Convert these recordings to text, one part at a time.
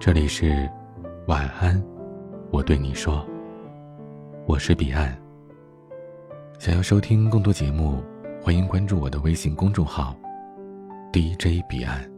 这里是晚安，我对你说，我是彼岸。想要收听更多节目，欢迎关注我的微信公众号 DJ 彼岸。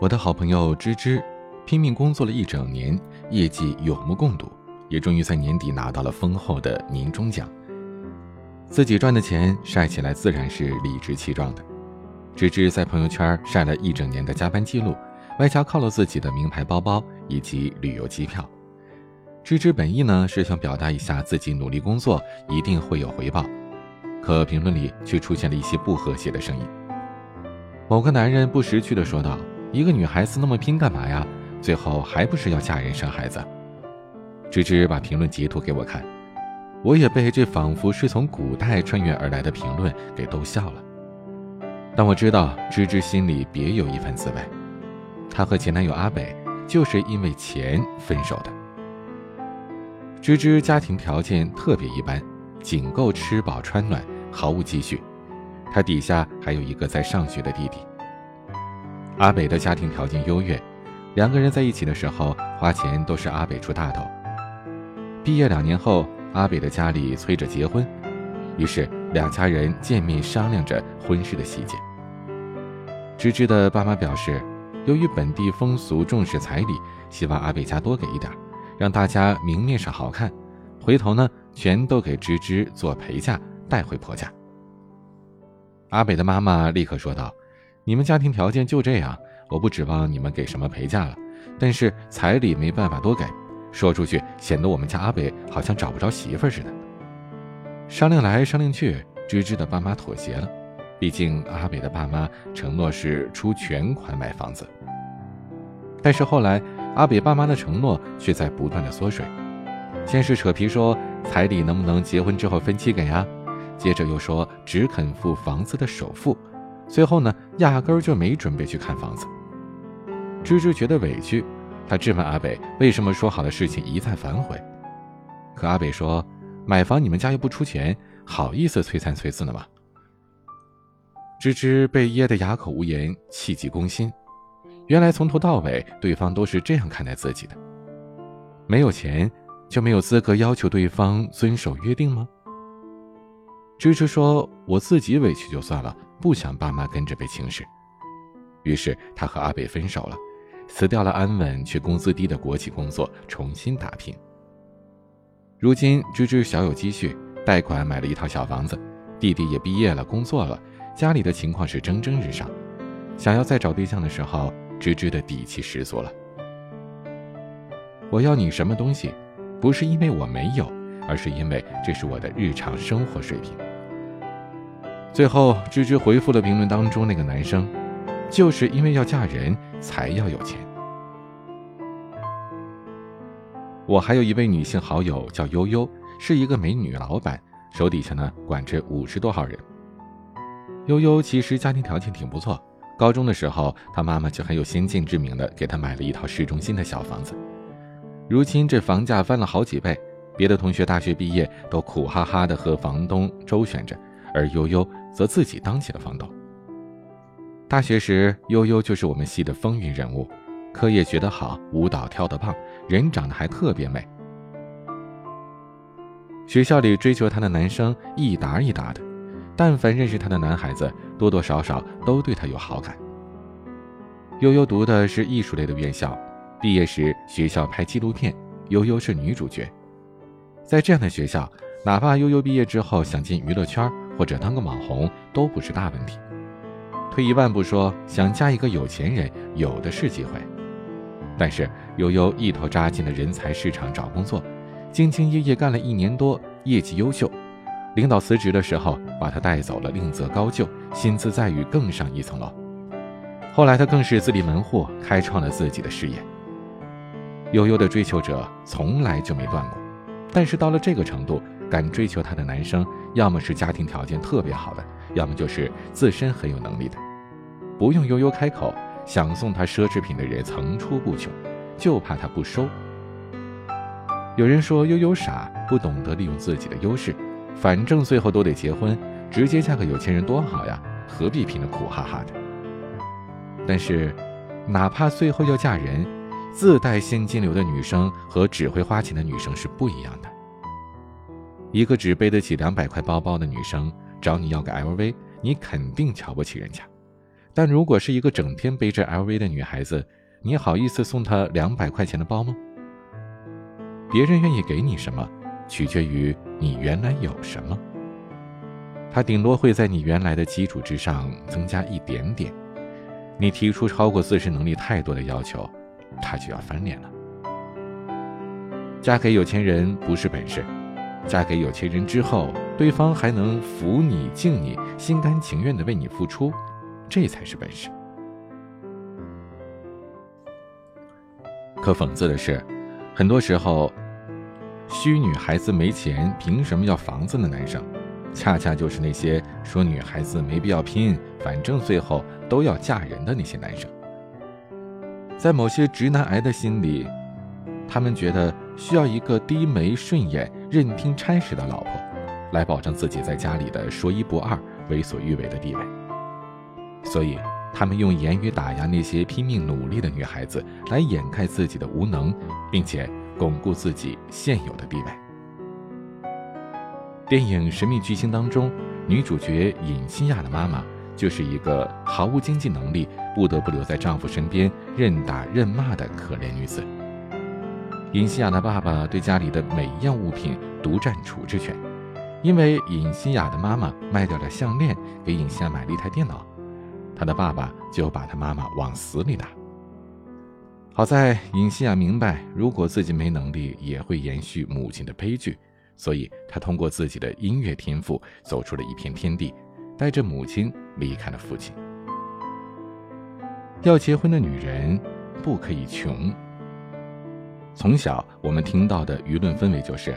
我的好朋友芝芝，拼命工作了一整年，业绩有目共睹，也终于在年底拿到了丰厚的年终奖。自己赚的钱晒起来自然是理直气壮的。芝芝在朋友圈晒了一整年的加班记录，外加犒劳自己的名牌包包以及旅游机票。芝芝本意呢是想表达一下自己努力工作一定会有回报，可评论里却出现了一些不和谐的声音。某个男人不识趣的说道：“一个女孩子那么拼干嘛呀？最后还不是要嫁人生孩子？”芝芝把评论截图给我看。我也被这仿佛是从古代穿越而来的评论给逗笑了。但我知道芝芝心里别有一番滋味，她和前男友阿北就是因为钱分手的。芝芝家庭条件特别一般，仅够吃饱穿暖，毫无积蓄。她底下还有一个在上学的弟弟。阿北的家庭条件优越，两个人在一起的时候花钱都是阿北出大头。毕业两年后。阿北的家里催着结婚，于是两家人见面商量着婚事的细节。芝芝的爸妈表示，由于本地风俗重视彩礼，希望阿北家多给一点，让大家明面上好看，回头呢全都给芝芝做陪嫁带回婆家。阿北的妈妈立刻说道：“你们家庭条件就这样，我不指望你们给什么陪嫁了，但是彩礼没办法多给。”说出去显得我们家阿北好像找不着媳妇似的。商量来商量去，芝芝的爸妈妥协了。毕竟阿北的爸妈承诺是出全款买房子，但是后来阿北爸妈的承诺却在不断的缩水。先是扯皮说彩礼能不能结婚之后分期给啊，接着又说只肯付房子的首付，最后呢压根儿就没准备去看房子。芝芝觉得委屈。她质问阿北为什么说好的事情一再反悔，可阿北说：“买房你们家又不出钱，好意思催三催四的吗？”芝芝被噎得哑口无言，气急攻心。原来从头到尾，对方都是这样看待自己的。没有钱就没有资格要求对方遵守约定吗？芝芝说：“我自己委屈就算了，不想爸妈跟着被轻视。”于是他和阿北分手了。辞掉了安稳却工资低的国企工作，重新打拼。如今芝芝小有积蓄，贷款买了一套小房子，弟弟也毕业了，工作了，家里的情况是蒸蒸日上。想要再找对象的时候，芝芝的底气十足了。我要你什么东西，不是因为我没有，而是因为这是我的日常生活水平。最后，芝芝回复了评论当中那个男生。就是因为要嫁人才要有钱。我还有一位女性好友叫悠悠，是一个美女老板，手底下呢管着五十多号人。悠悠其实家庭条件挺不错，高中的时候她妈妈就很有先见之明的给她买了一套市中心的小房子。如今这房价翻了好几倍，别的同学大学毕业都苦哈哈的和房东周旋着，而悠悠则自己当起了房东。大学时，悠悠就是我们系的风云人物，课业学得好，舞蹈跳得棒，人长得还特别美。学校里追求她的男生一沓一沓的，但凡认识她的男孩子，多多少少都对她有好感。悠悠读的是艺术类的院校，毕业时学校拍纪录片，悠悠是女主角。在这样的学校，哪怕悠悠毕业之后想进娱乐圈或者当个网红，都不是大问题。退一万步说，想嫁一个有钱人，有的是机会。但是悠悠一头扎进了人才市场找工作，兢兢业业干了一年多，业绩优秀。领导辞职的时候，把他带走了，另择高就，薪资待遇更上一层楼。后来他更是自立门户，开创了自己的事业。悠悠的追求者从来就没断过，但是到了这个程度，敢追求她的男生，要么是家庭条件特别好的。要么就是自身很有能力的，不用悠悠开口，想送他奢侈品的人层出不穷，就怕他不收。有人说悠悠傻，不懂得利用自己的优势，反正最后都得结婚，直接嫁个有钱人多好呀，何必拼得苦哈哈的？但是，哪怕最后要嫁人，自带现金流的女生和只会花钱的女生是不一样的。一个只背得起两百块包包的女生找你要个 LV，你肯定瞧不起人家；但如果是一个整天背着 LV 的女孩子，你好意思送她两百块钱的包吗？别人愿意给你什么，取决于你原来有什么。他顶多会在你原来的基础之上增加一点点。你提出超过自身能力太多的要求，他就要翻脸了。嫁给有钱人不是本事，嫁给有钱人之后，对方还能服你、敬你、心甘情愿地为你付出，这才是本事。可讽刺的是，很多时候，虚女孩子没钱，凭什么要房子的男生？恰恰就是那些说女孩子没必要拼，反正最后都要嫁人的那些男生。在某些直男癌的心里，他们觉得需要一个低眉顺眼、任听差使的老婆，来保证自己在家里的说一不二、为所欲为的地位。所以，他们用言语打压那些拼命努力的女孩子，来掩盖自己的无能，并且巩固自己现有的地位。电影《神秘巨星》当中，女主角尹西亚的妈妈就是一个毫无经济能力、不得不留在丈夫身边任打任骂的可怜女子。尹西亚的爸爸对家里的每一样物品独占处置权，因为尹西亚的妈妈卖掉了项链，给尹西亚买了一台电脑，他的爸爸就把他妈妈往死里打。好在尹西亚明白，如果自己没能力，也会延续母亲的悲剧。所以，他通过自己的音乐天赋走出了一片天地，带着母亲离开了父亲。要结婚的女人不可以穷。从小我们听到的舆论氛围就是，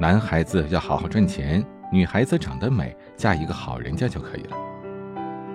男孩子要好好赚钱，女孩子长得美，嫁一个好人家就可以了。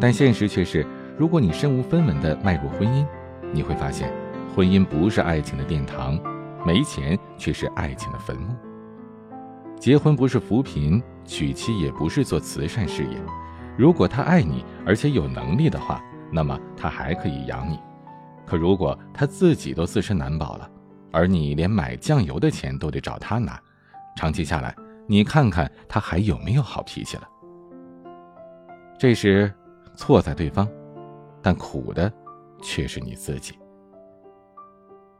但现实却是，如果你身无分文地迈入婚姻，你会发现，婚姻不是爱情的殿堂，没钱却是爱情的坟墓。结婚不是扶贫，娶妻也不是做慈善事业。如果他爱你，而且有能力的话，那么他还可以养你。可如果他自己都自身难保了，而你连买酱油的钱都得找他拿，长期下来，你看看他还有没有好脾气了？这时，错在对方，但苦的却是你自己。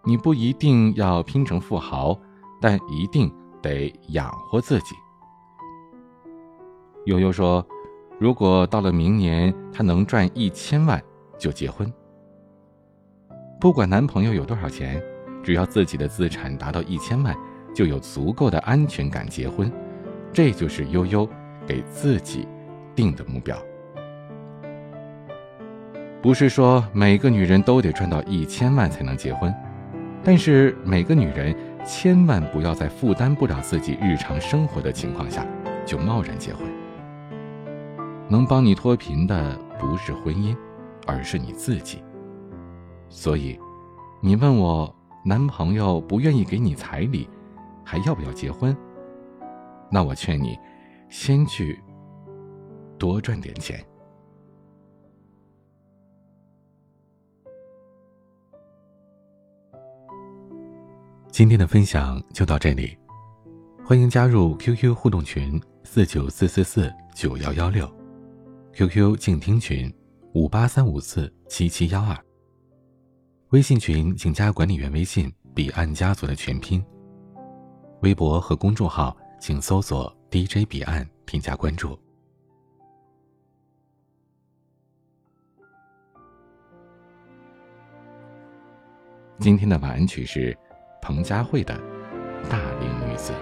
你不一定要拼成富豪，但一定。得养活自己。悠悠说：“如果到了明年，她能赚一千万，就结婚。不管男朋友有多少钱，只要自己的资产达到一千万，就有足够的安全感结婚。这就是悠悠给自己定的目标。不是说每个女人都得赚到一千万才能结婚，但是每个女人。”千万不要在负担不了自己日常生活的情况下就贸然结婚。能帮你脱贫的不是婚姻，而是你自己。所以，你问我男朋友不愿意给你彩礼，还要不要结婚？那我劝你，先去多赚点钱。今天的分享就到这里，欢迎加入 QQ 互动群四九四四四九幺幺六，QQ 静听群五八三五四七七幺二，微信群请加管理员微信彼岸家族的全拼，微博和公众号请搜索 DJ 彼岸添加关注。今天的晚安曲是。彭佳慧的《大龄女子》，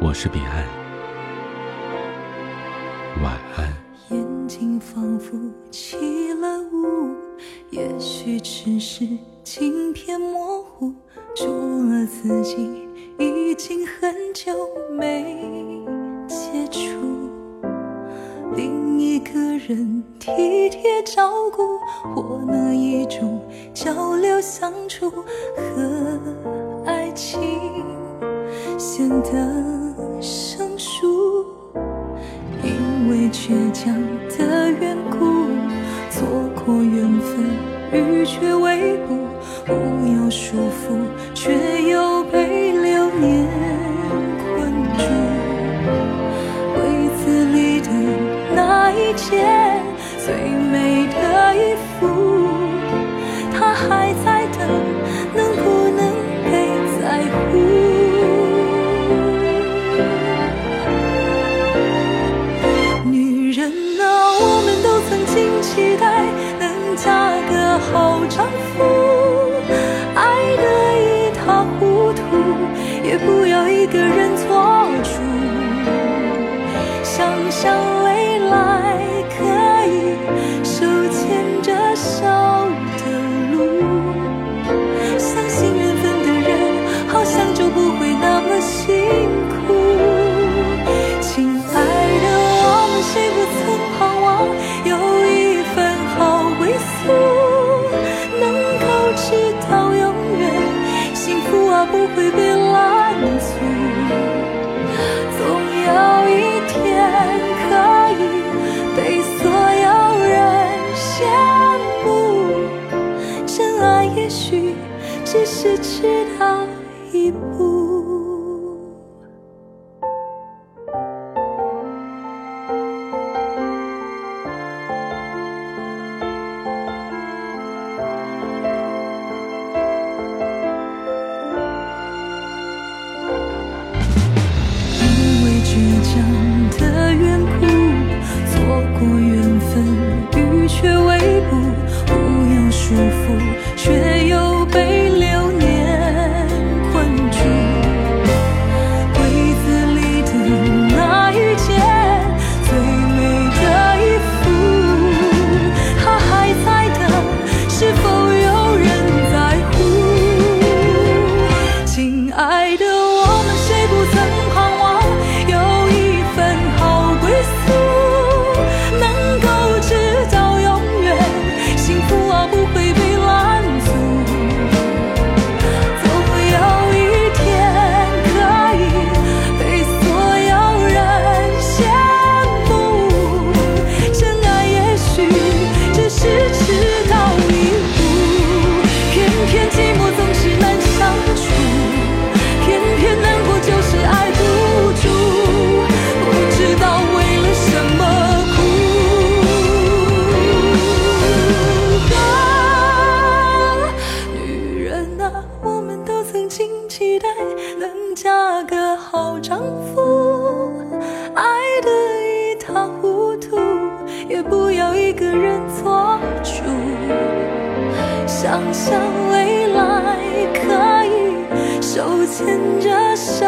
我是彼岸，晚安。眼睛仿佛起了雾，也许只是镜片模糊，除了自己，已经很久没人体贴照顾，我那一种交流相处和爱情显得生疏，因为倔强的缘故，错过缘分，欲却未卜，不要束缚。一个人做主，想象未来可以手牵着手的路，相信缘分的人好像就不会那么辛苦。亲爱的，我们谁不曾盼望有一份好归宿，能够直到永远，幸福啊，不会被。想未来可以手牵着手